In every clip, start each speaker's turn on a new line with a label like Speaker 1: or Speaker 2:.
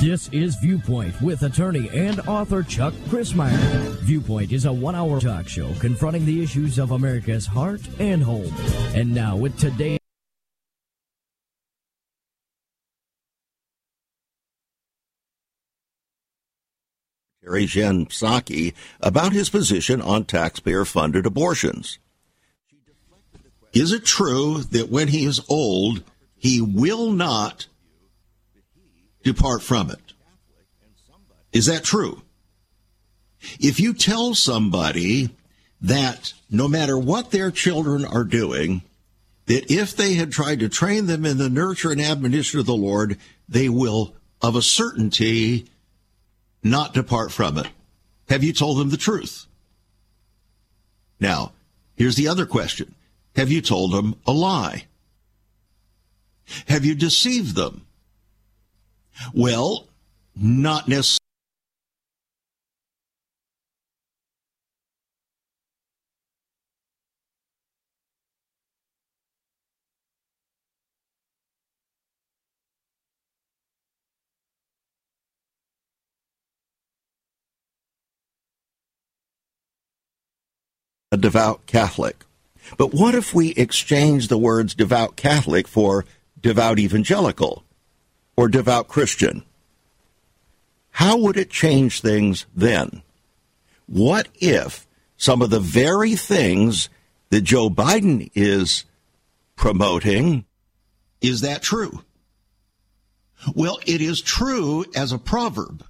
Speaker 1: This is Viewpoint with attorney and author Chuck Crismier. Viewpoint is a one hour talk show confronting the issues of America's heart and home. And now, with today.
Speaker 2: Terry Jen Psaki about his position on taxpayer funded abortions. Is it true that when he is old, he will not depart from it. Is that true? If you tell somebody that no matter what their children are doing, that if they had tried to train them in the nurture and admonition of the Lord, they will of a certainty not depart from it. Have you told them the truth? Now, here's the other question. Have you told them a lie? Have you deceived them? Well, not necessarily. a devout Catholic. But what if we exchange the words devout Catholic for devout evangelical? or devout Christian. How would it change things then? What if some of the very things that Joe Biden is promoting, is that true? Well, it is true as a proverb,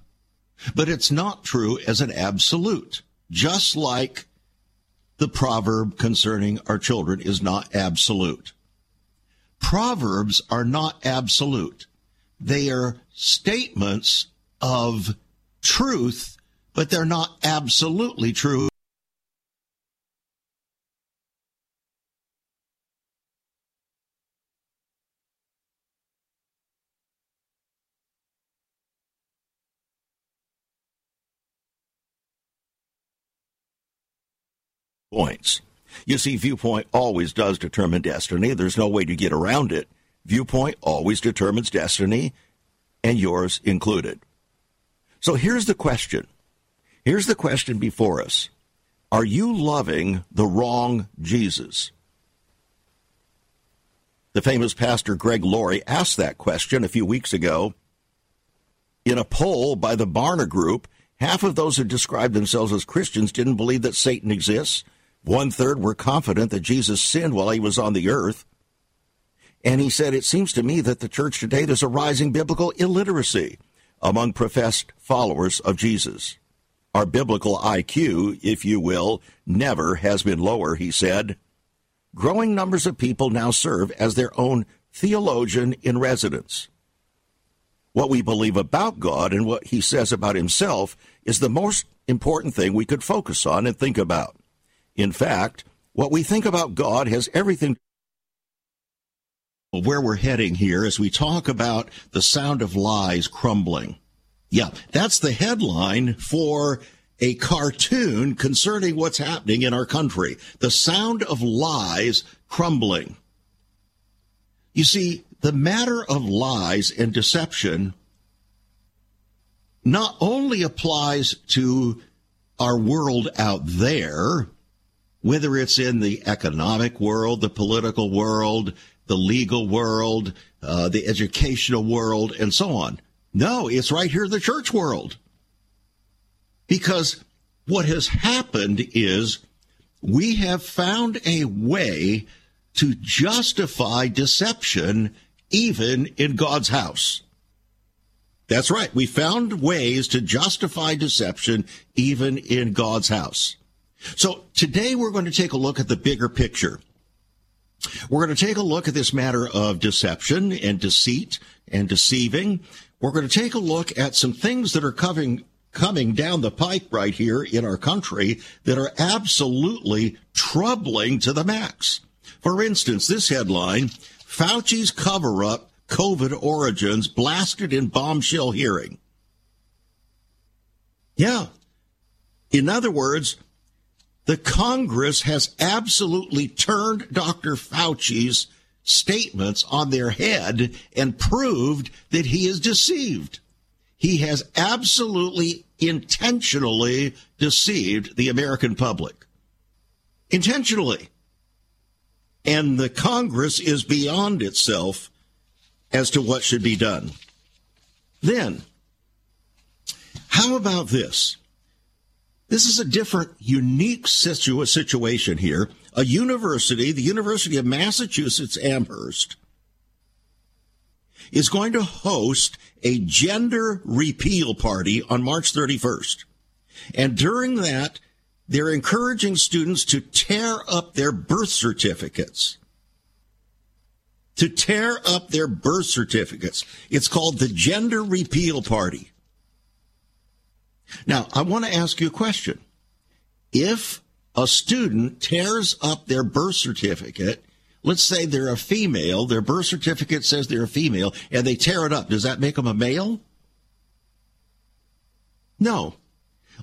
Speaker 2: but it's not true as an absolute. Just like the proverb concerning our children is not absolute. Proverbs are not absolute. They are statements of truth, but they're not absolutely true. You see, viewpoint always does determine destiny. There's no way to get around it. Viewpoint always determines destiny, and yours included. So here's the question. Here's the question before us. Are you loving the wrong Jesus? The famous pastor Greg Laurie asked that question a few weeks ago. In a poll by the Barna Group, half of those who described themselves as Christians didn't believe that Satan exists. One third were confident that Jesus sinned while he was on the earth. And he said, It seems to me that the church today, there's a rising biblical illiteracy among professed followers of Jesus. Our biblical IQ, if you will, never has been lower, he said. Growing numbers of people now serve as their own theologian in residence. What we believe about God and what he says about himself is the most important thing we could focus on and think about. In fact, what we think about God has everything where we're heading here as we talk about the sound of lies crumbling. Yeah, that's the headline for a cartoon concerning what's happening in our country. The sound of lies crumbling. You see, the matter of lies and deception not only applies to our world out there, whether it's in the economic world, the political world, the legal world, uh, the educational world, and so on. No, it's right here in the church world. Because what has happened is we have found a way to justify deception even in God's house. That's right. We found ways to justify deception even in God's house. So today we're going to take a look at the bigger picture. We're going to take a look at this matter of deception and deceit and deceiving. We're going to take a look at some things that are coming coming down the pike right here in our country that are absolutely troubling to the max. For instance, this headline, Fauci's cover up COVID origins blasted in bombshell hearing. Yeah. In other words, the Congress has absolutely turned Dr. Fauci's statements on their head and proved that he is deceived. He has absolutely intentionally deceived the American public. Intentionally. And the Congress is beyond itself as to what should be done. Then, how about this? This is a different, unique situ- situation here. A university, the University of Massachusetts Amherst, is going to host a gender repeal party on March 31st. And during that, they're encouraging students to tear up their birth certificates. To tear up their birth certificates. It's called the Gender Repeal Party. Now, I want to ask you a question. If a student tears up their birth certificate, let's say they're a female, their birth certificate says they're a female, and they tear it up, does that make them a male? No.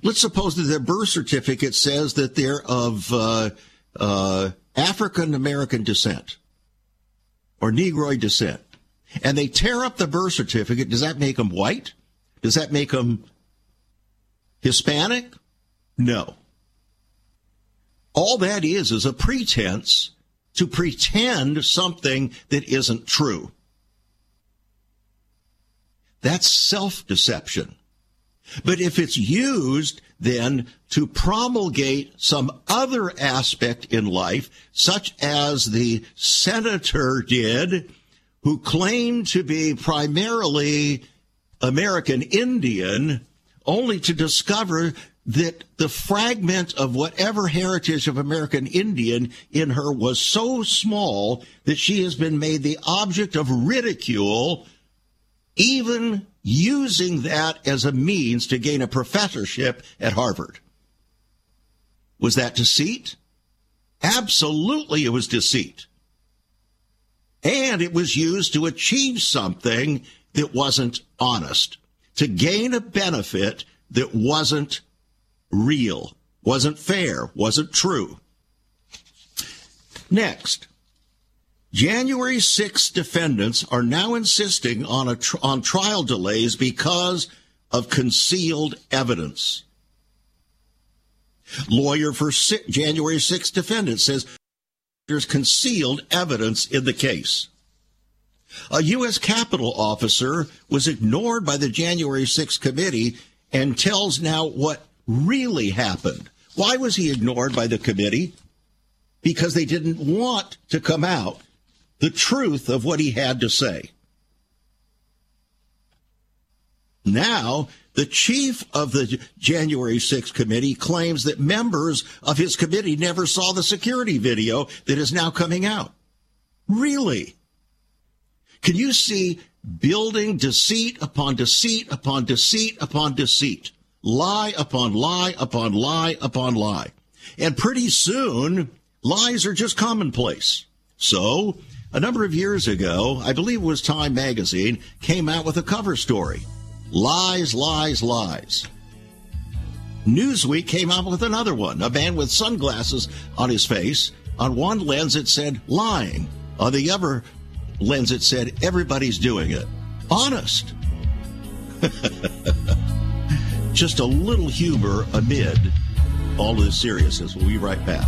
Speaker 2: Let's suppose that their birth certificate says that they're of uh, uh, African American descent or Negroid descent, and they tear up the birth certificate. Does that make them white? Does that make them Hispanic? No. All that is is a pretense to pretend something that isn't true. That's self deception. But if it's used then to promulgate some other aspect in life, such as the senator did, who claimed to be primarily American Indian, only to discover that the fragment of whatever heritage of American Indian in her was so small that she has been made the object of ridicule, even using that as a means to gain a professorship at Harvard. Was that deceit? Absolutely, it was deceit. And it was used to achieve something that wasn't honest, to gain a benefit that wasn't real, wasn't fair, wasn't true. Next, January 6 defendants are now insisting on tr- on trial delays because of concealed evidence. Lawyer for si- January 6 defendant says there's concealed evidence in the case. A U.S. Capitol officer was ignored by the January 6th committee and tells now what really happened. Why was he ignored by the committee? Because they didn't want to come out the truth of what he had to say. Now, the chief of the January 6th committee claims that members of his committee never saw the security video that is now coming out. Really? Can you see building deceit upon deceit upon deceit upon deceit? Lie upon lie upon lie upon lie. And pretty soon, lies are just commonplace. So, a number of years ago, I believe it was Time magazine, came out with a cover story. Lies, lies, lies. Newsweek came out with another one, a man with sunglasses on his face. On one lens, it said lying. On the other lens, said everybody's doing it. Honest. Just a little humor amid all of the seriousness. We'll be right back.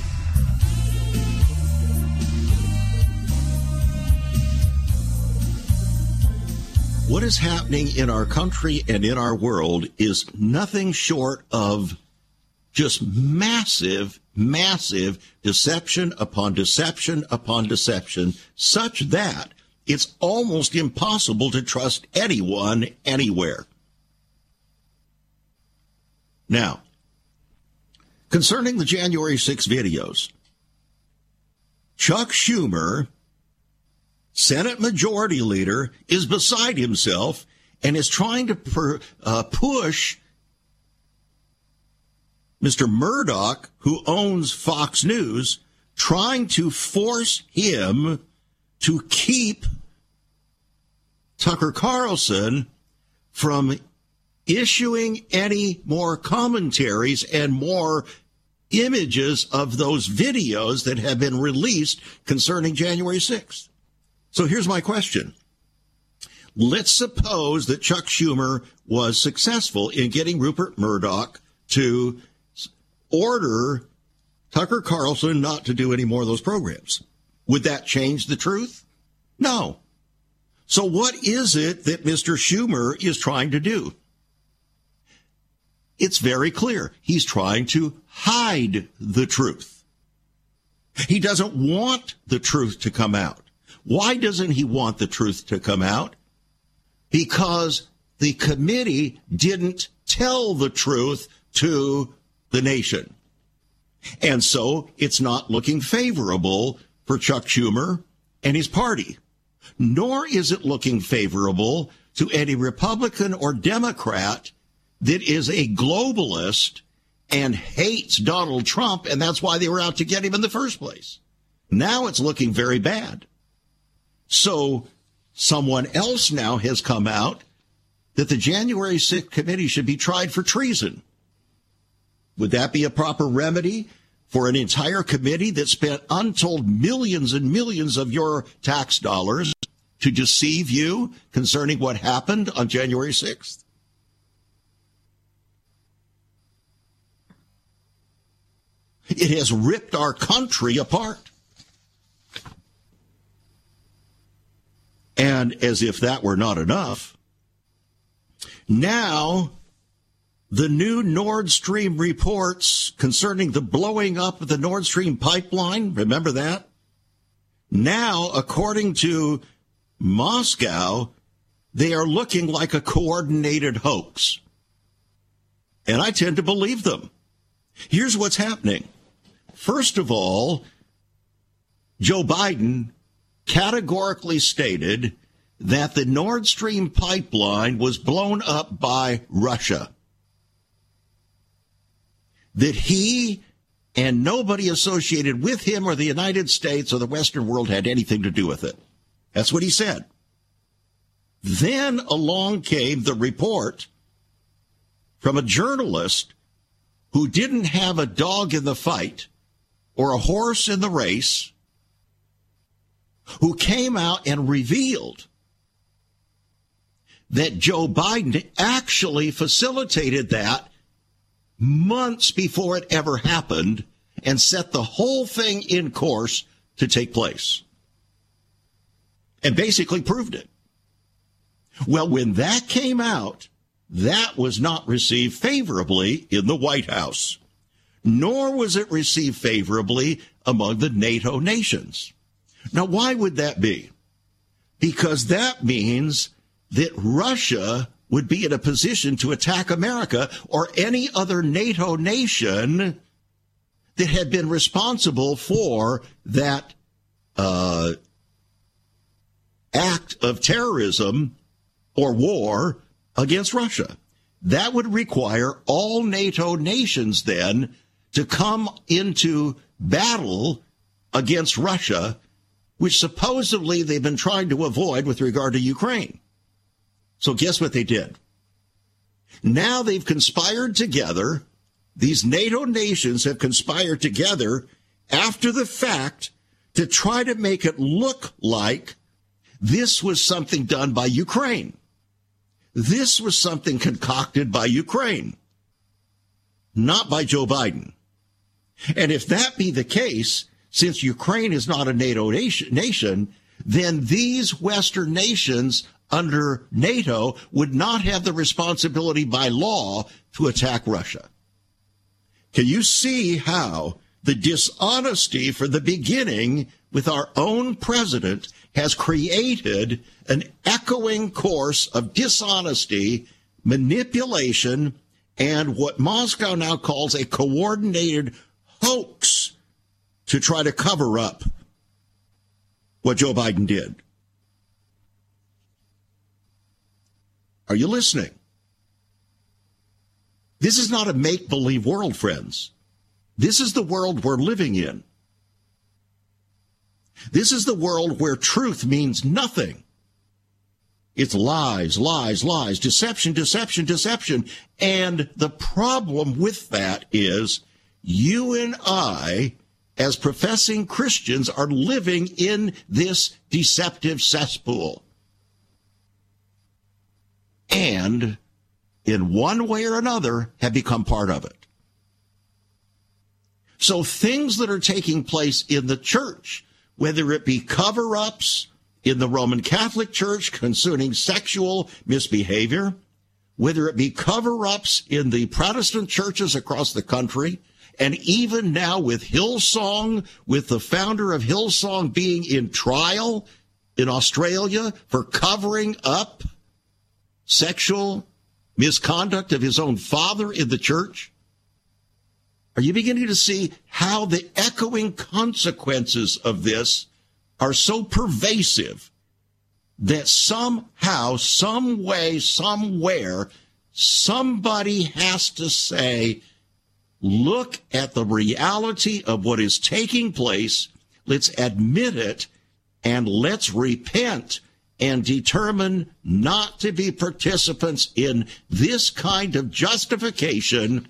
Speaker 2: What is happening in our country and in our world is nothing short of just massive, massive deception upon deception upon deception, such that it's almost impossible to trust anyone anywhere. Now, concerning the January 6 videos. Chuck Schumer, Senate Majority Leader, is beside himself and is trying to per, uh, push Mr. Murdoch, who owns Fox News, trying to force him to keep Tucker Carlson from issuing any more commentaries and more images of those videos that have been released concerning January 6th. So here's my question. Let's suppose that Chuck Schumer was successful in getting Rupert Murdoch to order Tucker Carlson not to do any more of those programs. Would that change the truth? No. So what is it that Mr. Schumer is trying to do? It's very clear. He's trying to hide the truth. He doesn't want the truth to come out. Why doesn't he want the truth to come out? Because the committee didn't tell the truth to the nation. And so it's not looking favorable for Chuck Schumer and his party, nor is it looking favorable to any Republican or Democrat that is a globalist and hates Donald Trump, and that's why they were out to get him in the first place. Now it's looking very bad. So someone else now has come out that the January 6th committee should be tried for treason. Would that be a proper remedy for an entire committee that spent untold millions and millions of your tax dollars to deceive you concerning what happened on January 6th? It has ripped our country apart. And as if that were not enough, now the new Nord Stream reports concerning the blowing up of the Nord Stream pipeline, remember that? Now, according to Moscow, they are looking like a coordinated hoax. And I tend to believe them. Here's what's happening. First of all, Joe Biden categorically stated that the Nord Stream pipeline was blown up by Russia. That he and nobody associated with him or the United States or the Western world had anything to do with it. That's what he said. Then along came the report from a journalist who didn't have a dog in the fight or a horse in the race who came out and revealed that Joe Biden actually facilitated that months before it ever happened and set the whole thing in course to take place. And basically proved it. Well, when that came out, that was not received favorably in the White House nor was it received favorably among the NATO nations. Now, why would that be? Because that means that Russia would be in a position to attack America or any other NATO nation that had been responsible for that uh, act of terrorism or war against Russia. That would require all NATO nations then to come into battle against Russia, which supposedly they've been trying to avoid with regard to Ukraine. So guess what they did? Now they've conspired together. These NATO nations have conspired together after the fact to try to make it look like this was something done by Ukraine. This was something concocted by Ukraine, not by Joe Biden. And if that be the case, since Ukraine is not a NATO nation, then these Western nations under NATO would not have the responsibility by law to attack Russia. Can you see how the dishonesty for the beginning with our own president has created an echoing course of dishonesty, manipulation, and what Moscow now calls a coordinated hoax to try to cover up what Joe Biden did. Are you listening? This is not a make believe world, friends. This is the world we're living in. This is the world where truth means nothing. It's lies, lies, lies, deception, deception, deception. And the problem with that is you and I, as professing Christians, are living in this deceptive cesspool. And in one way or another have become part of it. So things that are taking place in the church, whether it be cover ups in the Roman Catholic Church concerning sexual misbehavior, whether it be cover ups in the Protestant churches across the country, and even now with Hillsong, with the founder of Hillsong being in trial in Australia for covering up sexual misconduct of his own father in the church? Are you beginning to see how the echoing consequences of this are so pervasive that somehow, some way, somewhere, somebody has to say, look at the reality of what is taking place. Let's admit it and let's repent and determine not to be participants in this kind of justification